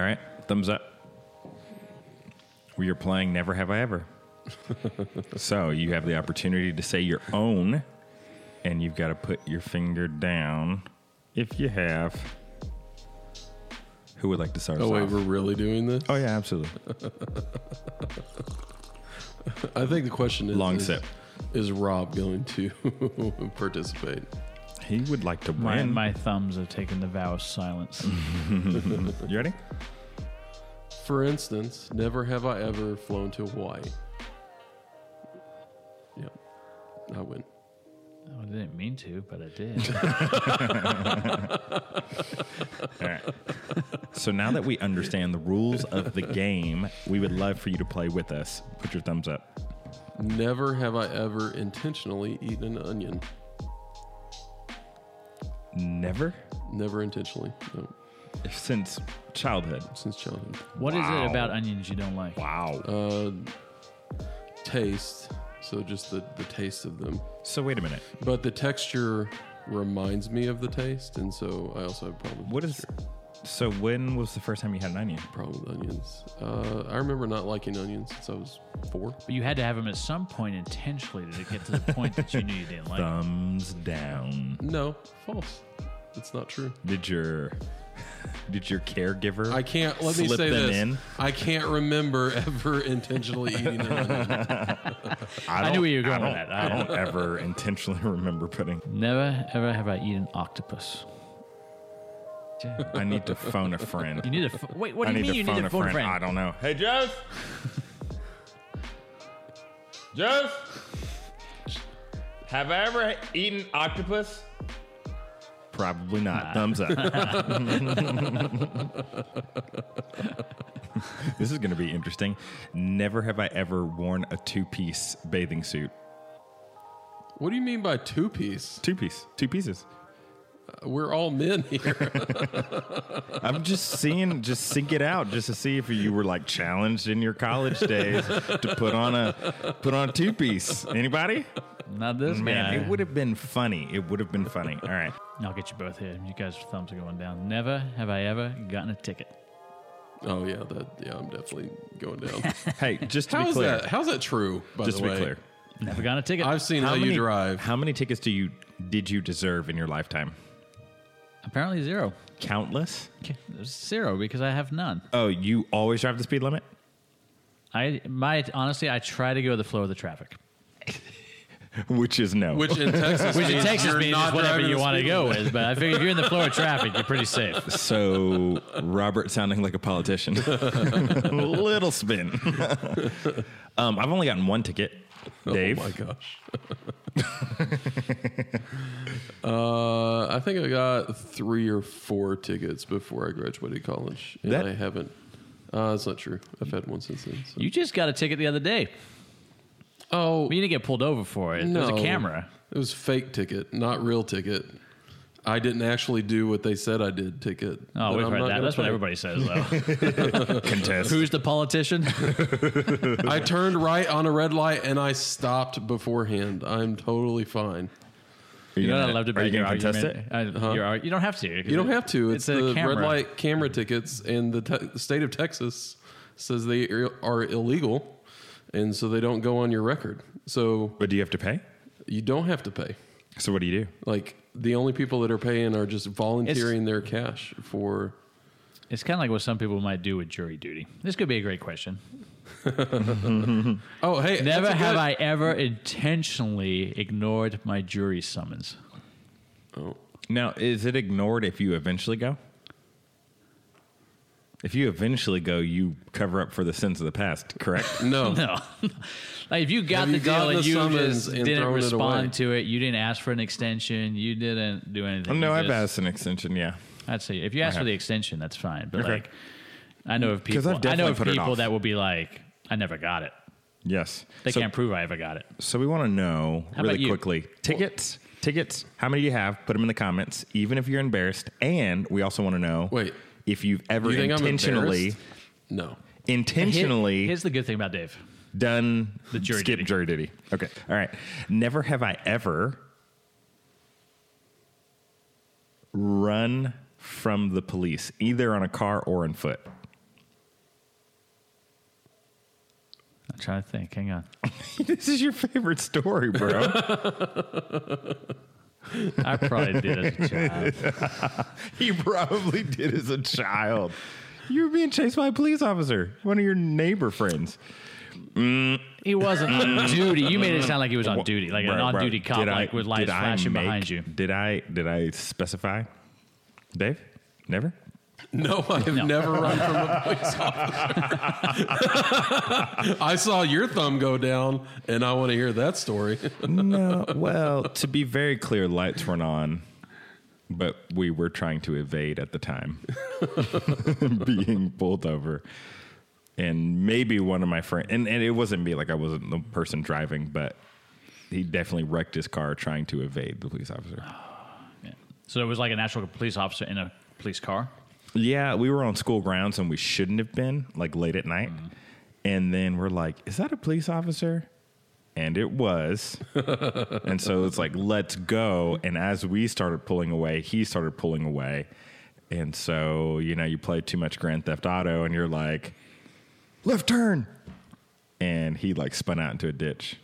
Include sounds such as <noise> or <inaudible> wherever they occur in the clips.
All right, thumbs up. We are playing Never Have I Ever. <laughs> so you have the opportunity to say your own, and you've got to put your finger down if you have. Who would like to start Oh us wait, off? we're really doing this? Oh yeah, absolutely. <laughs> I think the question is Long is, sip. Is Rob going to <laughs> participate? He would like to My, win. my thumbs have taken the vow of silence. You ready? For instance, never have I ever flown to Hawaii. Yep. I win. Oh, I didn't mean to, but I did. <laughs> All right. So now that we understand the rules of the game, we would love for you to play with us. Put your thumbs up. Never have I ever intentionally eaten an onion. Never Never intentionally. No, since childhood. since childhood. What is Wow. it about onions you don't like? Wow. Uh, taste. So just the, the taste of them. So wait a minute. But the texture reminds me of the taste, and so I also have problems. with What is? texture. So when was the first time you had an onion? problem with onions? Uh, I remember not liking onions since I was four. But you had to have them at some point intentionally to get to the point that you knew you didn't like. <laughs> Thumbs down. No, false. That's not true. Did your <laughs> did your caregiver? I can't. Let me slip say them this. in? I can't remember ever <laughs> intentionally eating an <laughs> onion. I knew where you were going I with don't, that. I don't ever intentionally remember putting. Never ever have I eaten octopus. I need to phone a friend. You need to f- wait. What I do you mean you need to phone a friend? I don't know. Hey, Jess. Jess. Have I ever eaten octopus? Probably not. Thumbs up. <laughs> this is going to be interesting. Never have I ever worn a two-piece bathing suit. What do you mean by two piece? Two piece, two pieces. We're all men here. <laughs> I'm just seeing, just sync it out, just to see if you were like challenged in your college days to put on a put on a two piece. Anybody? Not this Man, guy. it would have been funny. It would have been funny. All right. I'll get you both here. You guys' thumbs are going down. Never have I ever gotten a ticket. oh yeah, that yeah, I'm definitely going down. <laughs> Hey, just to How be is clear, that? How's that true? By just the to way, be clear, Never gotten a ticket. I've seen how, many, you drive. How many tickets do you did you deserve in your lifetime? Apparently zero. Countless. Zero because I have none. Oh, you always drive the speed limit? I my honestly, I try to go with the flow of the traffic. <laughs> Which is no. Which in Texas, <laughs> Which in means Texas you're means not is whatever driving you the want to speed go limit. with. But I figure if you're in the flow of traffic, you're pretty safe. <laughs> So Robert sounding like a politician. Little spin. um, I've only gotten one ticket. Dave. Oh my gosh. <laughs> uh, I think I got three or four tickets before I graduated college, and That- I haven't. Uh, that's not true. I've had one since then. so- You just got a ticket the other day. Oh you didn't get pulled over for it. It was no, a camera. It was fake ticket, not real ticket. I didn't actually do what they said I did. Ticket. Oh, we've I'm heard not that. gonna That's what everybody says, though. <laughs> Contest. Who's the politician? <laughs> I turned right on a red light and I stopped beforehand. I'm totally fine. You You're not gonna- allowed to Are break you your going to contest argument. it? I- you're ar- you don't have to. You don't it- have to. It's, a the camera. red light camera tickets, and the, te- the state of Texas says they are- are illegal, and so they don't go on your record. So But do you have to pay? you don't have to pay. So what do you do? Like the only people that are paying are just volunteering their cash for. It's kind of like what some people might do with jury duty. This could be a great question. <laughs> Oh, hey, Never have good- I ever intentionally ignored my jury summons. Oh, Now, is it ignored if you eventually go? If you eventually go, you cover up for the sins of the past, correct? <laughs> no. No. <laughs> like if you got Have the you deal gotten and the you summons just and didn't thrown it away? respond to it, you didn't ask for an extension, you didn't do anything. no, you I've just- asked an extension, yeah. I'd say if you ask for the extension, that's fine. But Okay. like, I know of 'Cause people. I've I know definitely of put it people off. that will be like, "I never got it." Yes. They so, can't prove I ever got it. So we want to know How really you? quickly tickets. Tickets. How many do you have? Put them in the comments, even if you're embarrassed. And we also want to know Wait if you've ever You think I'm intentionally? No. intentionally Here's the good thing about Dave. done the jury skip duty. jury duty. Okay. All right. Never have I ever run from the police, either on a car or on foot. I'm trying to think. Hang on. <laughs> this is your favorite story, bro. <laughs> I probably did as a <laughs> child. he probably did as a child. You were being chased by a police officer, one of your neighbor friends. Mm. He wasn't on mm. duty. You made it sound like he was on duty, like an Bro, bro, on-duty cop, did I- like with lights flashing make- behind you. Did I did I specify? Dave? Never? <laughs> No, I have No. never run from a police officer. <laughs> I saw your thumb go down, and I want to hear that story. <laughs> No. Well, to be very clear, lights weren't on, but we were trying to evade at the time, being pulled over. And maybe one of my friends, and, and it wasn't me, like I wasn't the person driving, but he definitely wrecked his car trying to evade the police officer. <sighs> Yeah. So it was like an actual police officer in a police car. Yeah, we were on school grounds and we shouldn't have been, like late at night. Mm-hmm. And then we're like, is that a police officer? And it was. <laughs> and so it's like, let's go. And as we started pulling away, he started pulling away. And so, you know, you play too much Grand Theft Auto and you're like, left turn. And he like spun out into a ditch.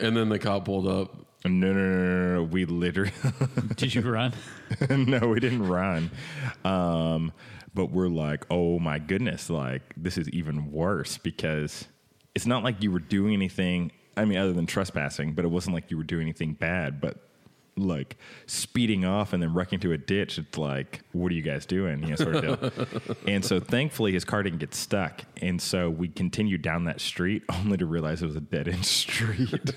And then the cop pulled up. No, no, no, no, no. We literally, <laughs> Did you run? <laughs> no, we didn't run. Um, but we're like, oh my goodness, like this is even worse because it's not like you were doing anything. I mean, other than trespassing, but it wasn't like you were doing anything bad. But like speeding off and then wrecking to a ditch, it's like, what are you guys doing? You know, sort of deal. <laughs> and so thankfully his car didn't get stuck. And so we continued down that street <laughs> only to realize it was a dead end street. <laughs>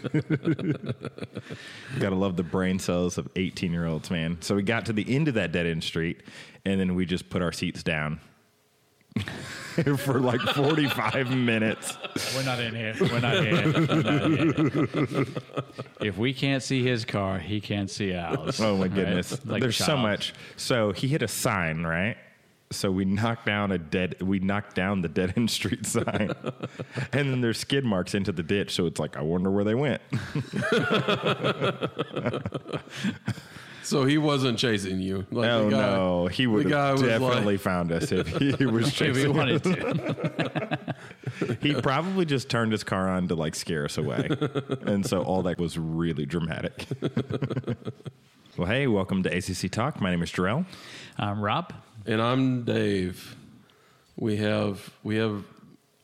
Gotta love the brain cells of 18 year olds, man. So we got to the end of that dead end street, and then we just put our seats down <laughs> for like 45 minutes. We're not in here. We're not here. We're not here. if we can't see his car, he can't see ours. Oh my Right? goodness. Like There's so much. So he hit a sign, right? So we knocked down a dead we knocked down the dead end street <laughs> sign. and then there's skid marks into the ditch. So it's like, I wonder where they went. <laughs> So he wasn't chasing you. Like oh the guy, no. He would the guy have was definitely like- found us if he <laughs> was If we chasing us. wanted to. <laughs> He probably just turned his car on to like scare us away. <laughs> and so all that was really dramatic. well, hey, welcome to ACC Talk. My name is Jarrell. Um, Rob, And I'm Dave. We have we have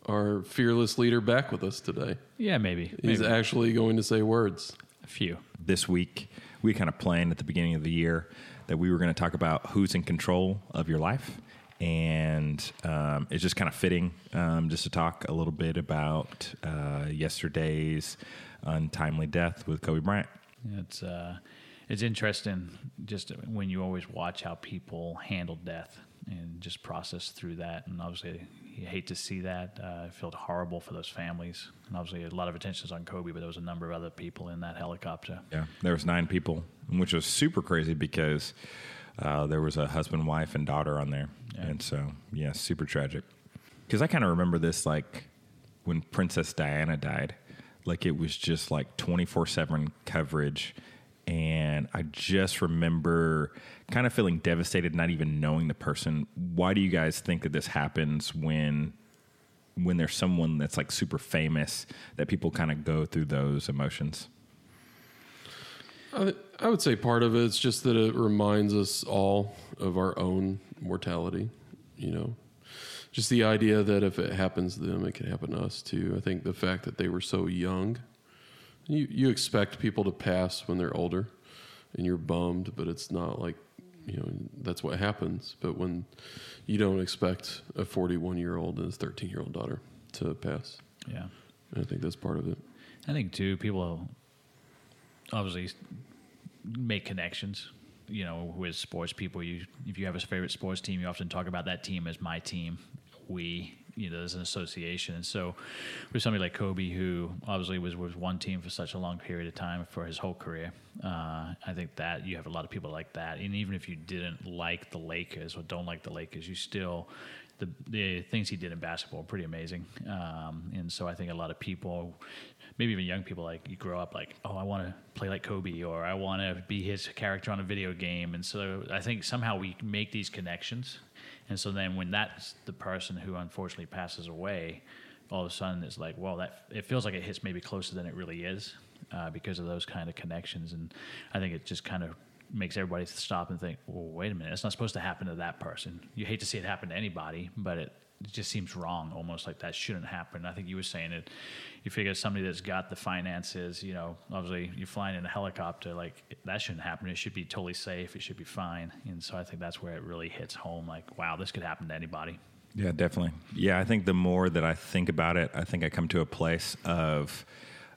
our fearless leader back with us today. yeah, maybe. He's maybe. actually going to say words. a few. This week, we kind of planned at the beginning of the year that we were going to talk about who's in control of your life. And um, it's just kind of fitting um, just to talk a little bit about uh, yesterday's untimely death with Kobe Bryant. It's uh, it's interesting just when you always watch how people handle death and just process through that. And obviously, you hate to see that. Uh, I felt horrible for those families. And obviously, a lot of attention is on Kobe, but there was a number of other people in that helicopter. Yeah, there was nine people, which was super crazy because uh, there was a husband, wife, and daughter on there, Yeah. and so yeah, super tragic. Because I kind of remember this like when Princess Diana died, like it was just like twenty four seven coverage, and I just remember kind of feeling devastated, not even knowing the person. Why do you guys think that this happens when? When there's someone that's like super famous, that people kind of go through those emotions. I, I would say part of it's just that it reminds us all of our own mortality. You know, just the idea that if it happens to them, it can happen to us too. I think the fact that they were so young, you you expect people to pass when they're older, and you're bummed, but it's not like you know that's what happens. But when you don't expect a 41 year old and his 13 year old daughter to pass, Yeah. I think that's part of it. I think too, people obviously make connections. You know, with sports people, you if you have a favorite sports team, you often talk about that team as my team. We, you know, there's an association, so with somebody like Kobe, who obviously was with one team for such a long period of time for his whole career, uh, I think that you have a lot of people like that. And even if you didn't like the Lakers or don't like the Lakers, you still the the things he did in basketball are pretty amazing. Um, and so I think a lot of people, maybe even young people, like you grow up like, oh, I want to play like Kobe or I want to be his character on a video game. And so I think somehow we make these connections. And so then when that's the person who unfortunately passes away, all of a sudden it's like, well, that it feels like it hits maybe closer than it really is uh, because of those kind of connections. And I think it just kind of makes everybody stop and think, well, wait a minute, it's not supposed to happen to that person. You hate to see it happen to anybody, but it, it just seems wrong, almost like that shouldn't happen. I think you were saying it. You figure somebody that's got the finances, you know, obviously you're flying in a helicopter, like that shouldn't happen. It should be totally safe. It should be fine. And so I think that's where it really hits home. Like, wow, this could happen to anybody. Yeah, definitely. Yeah, I think the more that I think about it, I think I come to a place of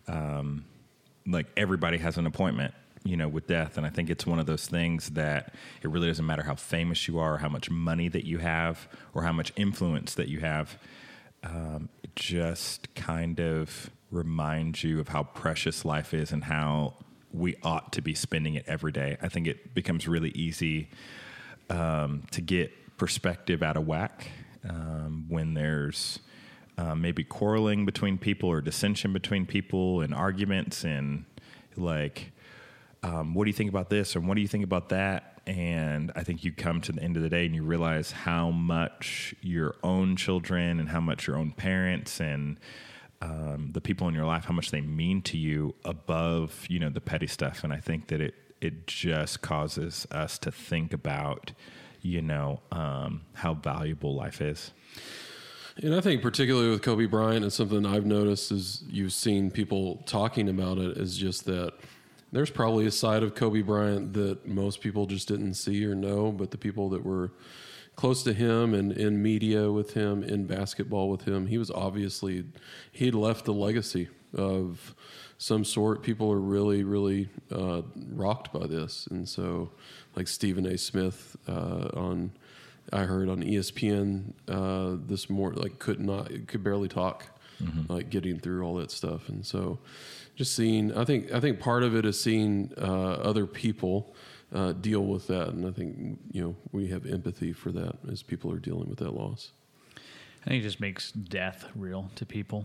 um, like everybody has an appointment, you know, with death. And I think it's one of those things that it really doesn't matter how famous you are, how much money that you have, or how much influence that you have. Um, it just kind of reminds you of how precious life is and how we ought to be spending it every day. I think it becomes really easy um, to get perspective out of whack um, when there's uh, maybe quarreling between people or dissension between people and arguments and like, um, what do you think about this or what do you think about that? And I think you come to the end of the day and you realize how much your own children and how much your own parents and um, the people in your life, how much they mean to you above, you know, the petty stuff. And I think that it it just causes us to think about you know um, how valuable life is. And I think particularly with Kobe Bryant, and something I've noticed is you've seen people talking about it is just that there's probably a side of Kobe Bryant that most people just didn't see or know, but the people that were close to him and in media with him, in basketball with him, he was obviously he'd left a legacy of some sort. People are really, really uh, rocked by this, and so like Stephen A. Smith uh, on I heard on ESPN uh, this morning, like could not could barely talk, mm-hmm. like getting through all that stuff, and so just seeing. I think I think part of it is seeing uh, other people. Uh, deal with that, and I think you know we have empathy for that as people are dealing with that loss. I think it just makes death real to people,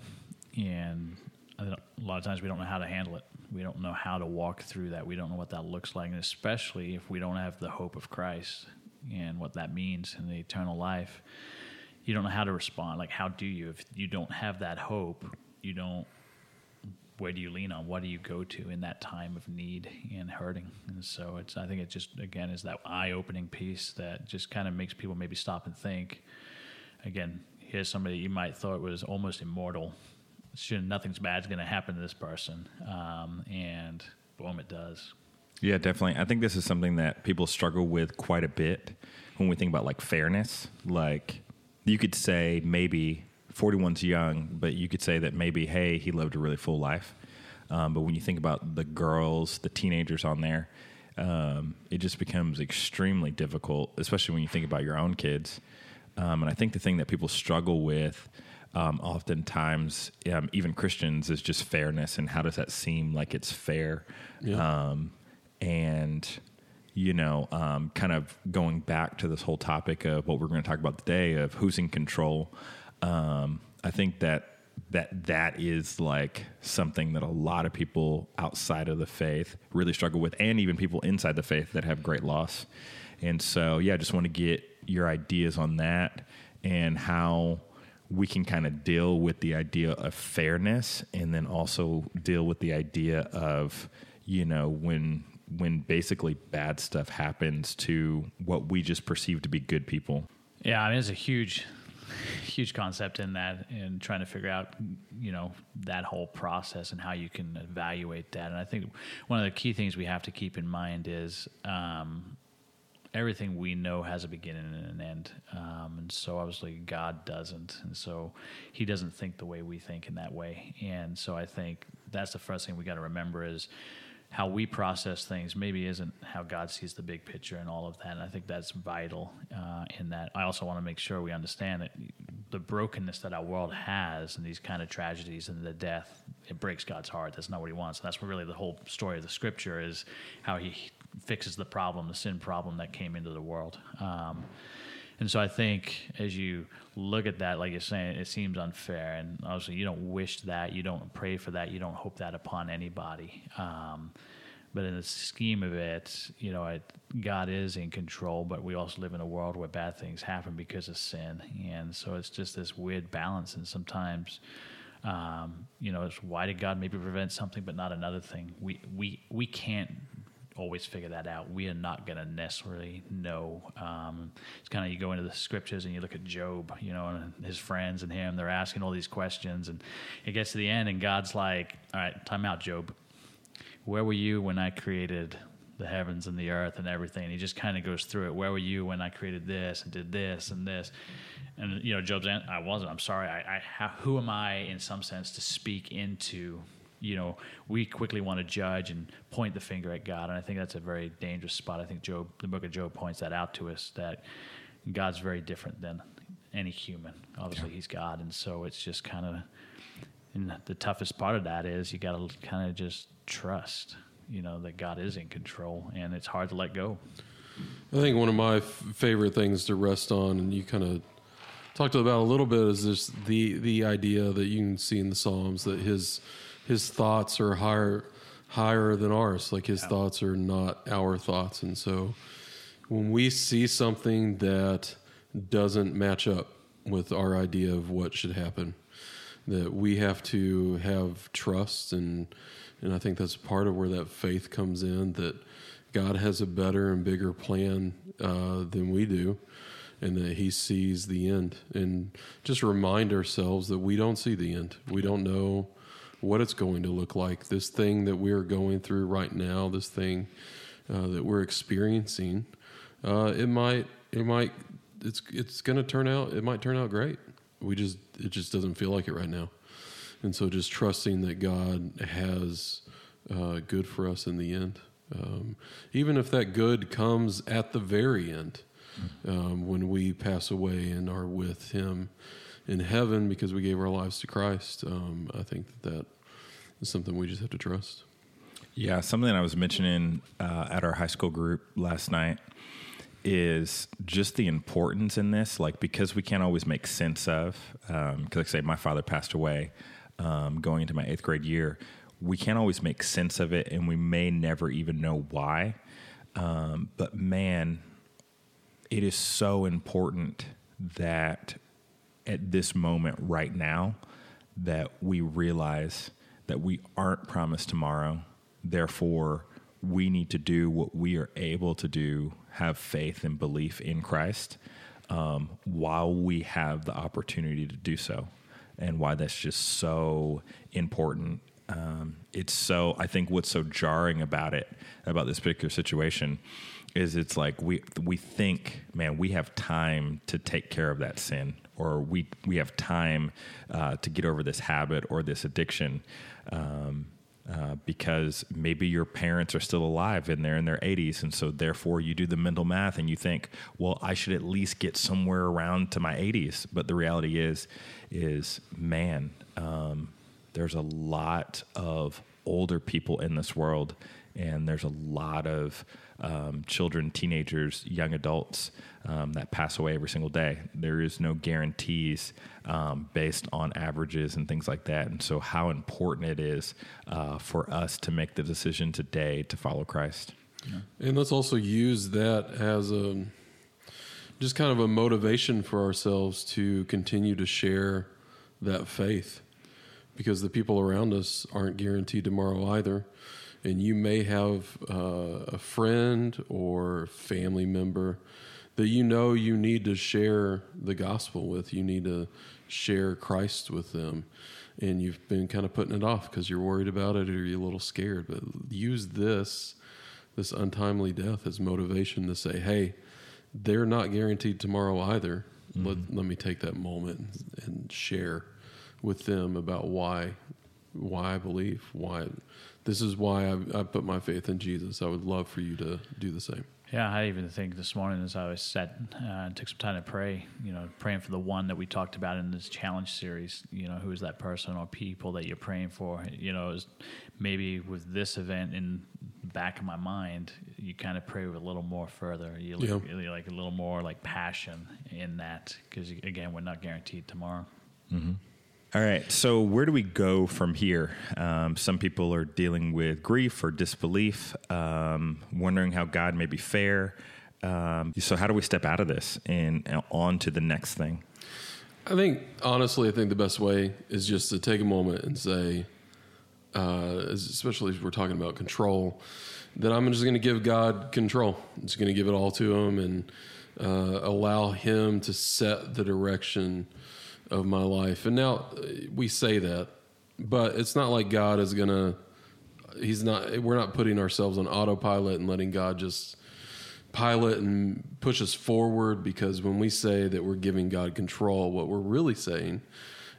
and a lot of times we don't know how to handle it. We don't know how to walk through that. We don't know what that looks like, and especially if we don't have the hope of Christ and what that means in the eternal life. You don't know how to respond. Like, how do you? If you don't have that hope, you don't. Where do you lean on? What do you go to in that time of need and hurting? And so it's. I think it just again is that eye-opening piece that just kind of makes people maybe stop and think. Again, here's somebody you might thought was almost immortal should nothing's bad's going to happen to this person, um, and boom, it does. Yeah, definitely. I think this is something that people struggle with quite a bit when we think about like fairness. Like you could say maybe 41's young, but you could say that maybe hey he lived a really full life. Um, but when you think about the girls, the teenagers on there, um, it just becomes extremely difficult, especially when you think about your own kids. Um, and I think the thing that people struggle with um, oftentimes um, even Christians is just fairness and how does that seem like it's fair? Yeah. Um, and you know, um, kind of going back to this whole topic of what we're going to talk about today of who's in control. Um, I think that that that is like something that a lot of people outside of the faith really struggle with, and even people inside the faith that have great loss. And so, yeah, I just want to get your ideas on that and how we can kind of deal with the idea of fairness and then also deal with the idea of you know when when basically bad stuff happens to what we just perceive to be good people yeah i mean it's a huge huge concept in that and trying to figure out you know that whole process and how you can evaluate that and i think one of the key things we have to keep in mind is um, everything we know has a beginning and an end. Um, and so obviously God doesn't. And so he doesn't think the way we think in that way. And so I think that's the first thing we got to remember is how we process things maybe isn't how God sees the big picture and all of that. And I think that's vital uh, in that. I also want to make sure we understand that the brokenness that our world has and these kind of tragedies and the death, it breaks God's heart. That's not what he wants. And that's really the whole story of the scripture is how he fixes the problem, the sin problem that came into the world. Um, and so I think as you look at that, like you're saying, it seems unfair. And obviously, you don't wish that, you don't pray for that, you don't hope that upon anybody. Um, But in the scheme of it, you know, God is in control, but we also live in a world where bad things happen because of sin, and so it's just this weird balance. And sometimes, um, you know, it's why did God maybe prevent something but not another thing? We we we can't always figure that out. We are not going to necessarily know. Um, it's kind of you go into the scriptures and you look at Job, you know, and his friends and him. They're asking all these questions, and it gets to the end, and God's like, "All right, time out, Job. Where were you when I created the heavens and the earth and everything?" And he just kind of goes through it. Where were you when I created this and did this and this? And you know, Job's, I wasn't. I'm sorry. I, I who am I in some sense to speak into you know, we quickly want to judge and point the finger at God, and I think that's a very dangerous spot. I think Job, the book of Job, points that out to us that God's very different than any human. Obviously, yeah. He's God, and so it's just kind of. And the toughest part of that is you got to kind of just trust, you know, that God is in control, and it's hard to let go. I think one of my f- favorite things to rest on, and you kind of talked about a little bit, is this the the idea that you can see in the Psalms that His his thoughts are higher higher than ours. Like his yeah. thoughts are not our thoughts, and so when we see something that doesn't match up with our idea of what should happen, that we have to have trust and and I think that's part of where that faith comes in that God has a better and bigger plan uh, than we do, and that He sees the end. And just remind ourselves that we don't see the end. We don't know what it's going to look like. This thing that we're going through right now, this thing uh, that we're experiencing, uh, it might, it might, it's it's going to turn out. It might turn out great. We just, it just doesn't feel like it right now. And so, just trusting that God has uh, good for us in the end, um, even if that good comes at the very end, um, when we pass away and are with Him in heaven because we gave our lives to Christ. Um, I think that that is something we just have to trust. Yeah, something I was mentioning uh, at our high school group last night is just the importance in this, like because we can't always make sense of. Because, um, like I say, my father passed away um, going into my eighth grade year. We can't always make sense of it, and we may never even know why. Um, but man, it is so important that at this moment right now that we realize that we aren't promised tomorrow. Therefore, we need to do what we are able to do, have faith and belief in Christ um, while we have the opportunity to do so. And why that's just so important. Um, it's so, I think what's so jarring about it, about this particular situation, is it's like we we think, man, we have time to take care of that sin or we we have time uh, to get over this habit or this addiction. Um, uh, because maybe your parents are still alive and they're in their 80s, and so therefore you do the mental math and you think, well, I should at least get somewhere around to my 80s. But the reality is, is man, um, there's a lot of older people in this world, and there's a lot of um, children, teenagers, young adults um, that pass away every single day. There is no guarantees um, based on averages and things like that. And so, how important it is uh, for us to make the decision today to follow Christ. Yeah. And let's also use that as a just kind of a motivation for ourselves to continue to share that faith because the people around us aren't guaranteed tomorrow either and you may have uh, a friend or family member that you know you need to share the gospel with. You need to share Christ with them. And you've been kind of putting it off because you're worried about it or you're a little scared. But use this, this untimely death, as motivation to say, hey, they're not guaranteed tomorrow either. Mm-hmm. Let, let me take that moment and share with them about why why I believe, why this is why I, I put my faith in Jesus. I would love for you to do the same. Yeah, I even think this morning as I was sat uh, and took some time to pray, you know, praying for the one that we talked about in this challenge series, you know, who is that person or people that you're praying for? You know, maybe with this event in the back of my mind, you kind of pray with a little more further. You look, yeah. like a little more like passion in that because, again, we're not guaranteed tomorrow. Mm-hmm. All right. So, where do we go from here? Um, some people are dealing with grief or disbelief, um, wondering how God may be fair. Um, so, how do we step out of this and uh, on to the next thing? I think, honestly, I think the best way is just to take a moment and say, uh, especially if we're talking about control, that I'm just going to give God control. I'm just going to give it all to Him and uh, allow Him to set the direction of my life. And now we say that, but it's not like God is going to, He's not, we're not putting ourselves on autopilot and letting God just pilot and push us forward because when we say that we're giving God control, what we're really saying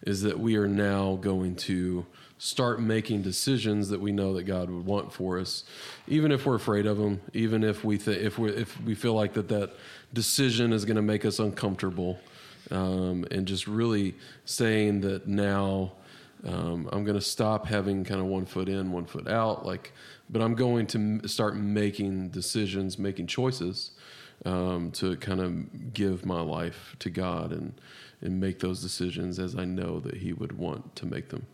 is that we are now going to start making decisions that we know that God would want for us, even if we're afraid of them, even if we th- if we if we feel like that that decision is going to make us uncomfortable, um, and just really saying that now um, I'm going to stop having kind of one foot in, one foot out, like, but I'm going to m- start making decisions, making choices um, to kind of give my life to God and and make those decisions as I know that He would want to make them.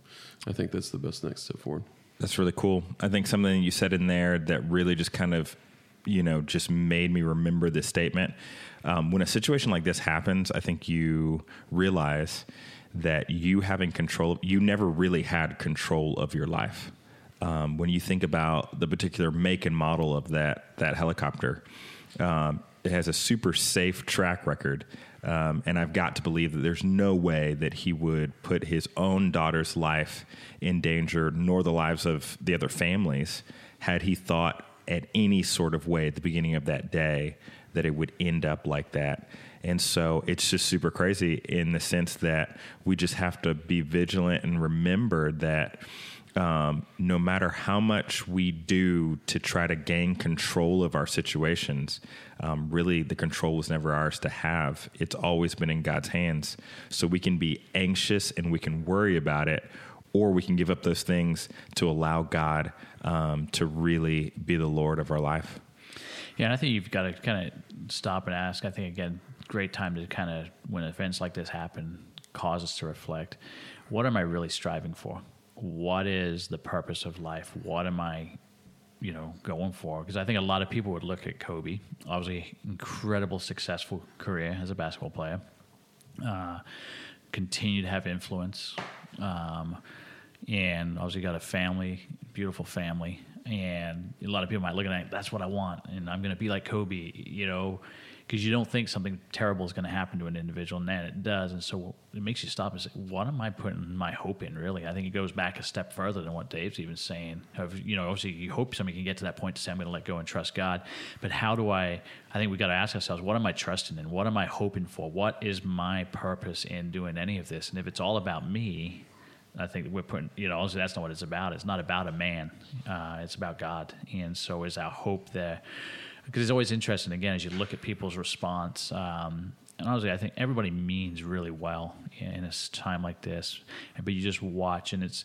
I think that's the best next step forward. That's really cool. I think something you said in there that really just kind of, you know, just made me remember this statement. Um, when a situation like this happens, I think you realize that you having control, you never really had control of your life. Um, when you think about the particular make and model of that that helicopter, um, it has a super safe track record. Um, and I've got to believe that there's no way that he would put his own daughter's life in danger, nor the lives of the other families, had he thought at any sort of way at the beginning of that day that it would end up like that. And so it's just super crazy in the sense that we just have to be vigilant and remember that um, no matter how much we do to try to gain control of our situations, um, really the control was never ours to have. It's always been in God's hands. So we can be anxious and we can worry about it, or we can give up those things to allow God um, to really be the Lord of our life. Yeah, and I think you've got to kind of stop and ask. I think, again, great time to kind of, when events like this happen, cause us to reflect what am I really striving for? what is the purpose of life? What am I, you know, going for? Because I think a lot of people would look at Kobe, obviously incredible successful career as a basketball player, uh, continue to have influence, um, and obviously got a family, beautiful family, and a lot of people might look at it, that's what I want, and I'm going to be like Kobe, you know because you don't think something terrible is going to happen to an individual, and then it does. And so it makes you stop and say, "What am I putting my hope in?" Really, I think it goes back a step further than what Dave's even saying. Of you know, obviously, you hope somebody can get to that point to say, "I'm going to let go and trust God," but how do I? I think we got to ask ourselves, "What am I trusting in? What am I hoping for? What is my purpose in doing any of this?" And if it's all about me, I think we're putting, you know, also that's not what it's about. It's not about a man. Uh, it's about God. And so is our hope there because it's always interesting again as you look at people's response. Um, and honestly, I think everybody means really well in a time like this, but you just watch, and it's.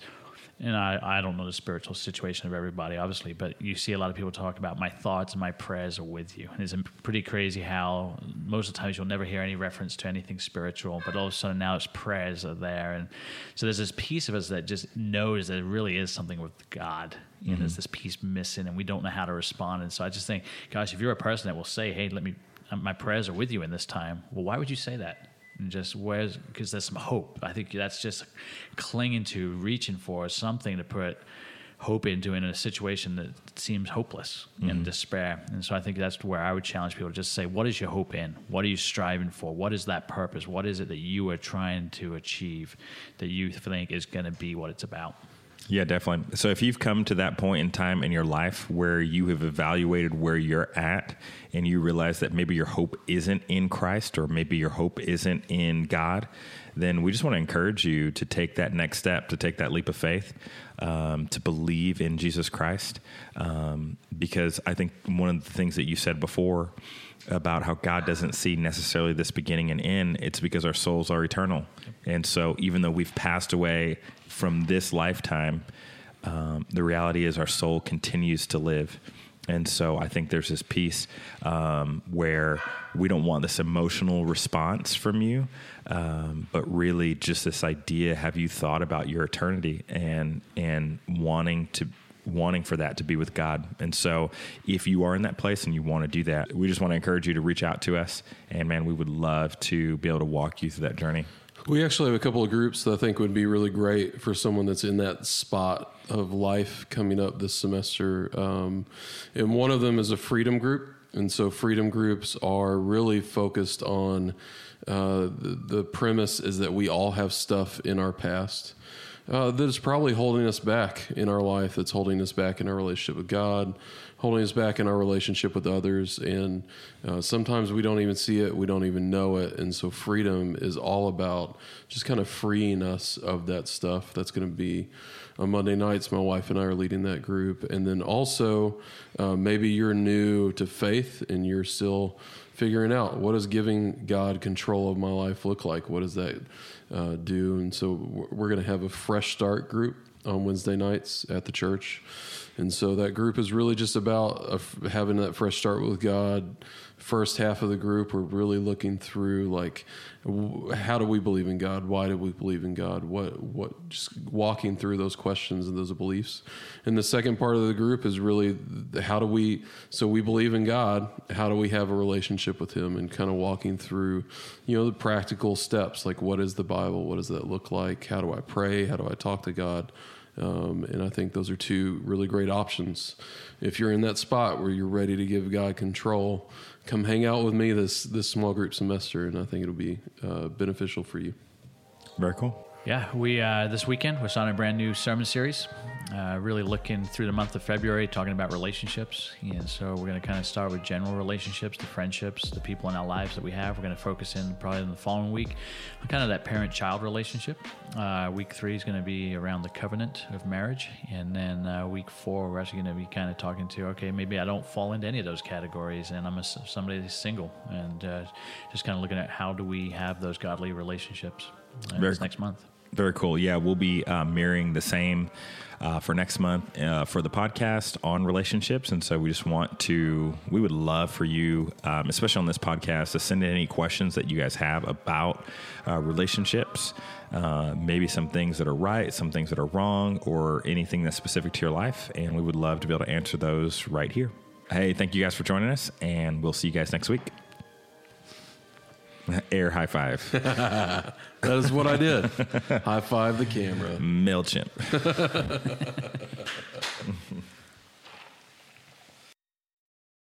And I, I don't know the spiritual situation of everybody, obviously, but you see a lot of people talk about my thoughts and my prayers are with you. And it's pretty crazy how most of the times you'll never hear any reference to anything spiritual, but all of a sudden now it's prayers are there. And so there's this piece of us that just knows that it really is something with God you know, mm-hmm. there's this piece missing and we don't know how to respond. And so I just think, gosh, if you're a person that will say, hey, let me, my prayers are with you in this time, well, why would you say that? And just where's, because there's some hope. I think that's just clinging to, reaching for something to put hope into in a situation that seems hopeless mm-hmm. and despair. And so I think that's where I would challenge people to just say, what is your hope in? What are you striving for? What is that purpose? What is it that you are trying to achieve that you think is going to be what it's about? Yeah, definitely. So if you've come to that point in time in your life where you have evaluated where you're at and you realize that maybe your hope isn't in Christ or maybe your hope isn't in God, then we just want to encourage you to take that next step, to take that leap of faith, um, to believe in Jesus Christ. Um, because I think one of the things that you said before about how God doesn't see necessarily this beginning and end, it's because our souls are eternal. And so even though we've passed away from this lifetime, um, the reality is our soul continues to live. And so I think there's this piece um, where we don't want this emotional response from you, um, but really just this idea: Have you thought about your eternity and and wanting to wanting for that to be with God. And so if you are in that place and you want to do that, we just want to encourage you to reach out to us. And man, we would love to be able to walk you through that journey. We actually have a couple of groups that I think would be really great for someone that's in that spot of life coming up this semester. Um, and one of them is a freedom group. And so freedom groups are really focused on uh, the, the premise is that we all have stuff in our past uh, that is probably holding us back in our life, that's holding us back in our relationship with God, holding us back in our relationship with others. And uh, sometimes we don't even see it, we don't even know it. And so freedom is all about just kind of freeing us of that stuff. That's going to be on Monday nights. My wife and I are leading that group. And then also, uh, maybe you're new to faith and you're still figuring out what does giving God control of my life look like? What does that uh, do? And so we're going to have a fresh start group on Wednesday nights at the church. And so that group is really just about uh, having that fresh start with God. First half of the group, we're really looking through like, how do we believe in God? Why do we believe in God? What what just walking through those questions and those beliefs. And the second part of the group is really how do we so we believe in God, how do we have a relationship with him and kind of walking through, you know, the practical steps like what is the Bible? What does that look like? How do I pray? How do I talk to God? Um, and I think those are two really great options. If you're in that spot where you're ready to give God control, come hang out with me this this small group semester, and I think it'll be uh, beneficial for you. Very cool. Yeah, we uh, this weekend we're starting a brand new sermon series. Uh, really looking through the month of February, talking about relationships. And so we're going to kind of start with general relationships, the friendships, the people in our lives that we have. We're going to focus in probably in the following week on kind of that parent-child relationship. Uh, week three is going to be around the covenant of marriage, and then uh, week four we're actually going to be kind of talking to okay, maybe I don't fall into any of those categories, and I'm a, somebody that's single, and uh, just kind of looking at how do we have those godly relationships. Uh, next month. Very cool. Yeah, we'll be uh, mirroring the same uh, for next month uh, for the podcast on relationships. And so we just want to, we would love for you, um, especially on this podcast, to send in any questions that you guys have about uh, relationships. Uh, maybe some things that are right, some things that are wrong, or anything that's specific to your life. And we would love to be able to answer those right here. Hey, thank you guys for joining us, and we'll see you guys next week. <laughs> Air high five. <laughs> that is what I did. <laughs> high five the camera. MailChimp.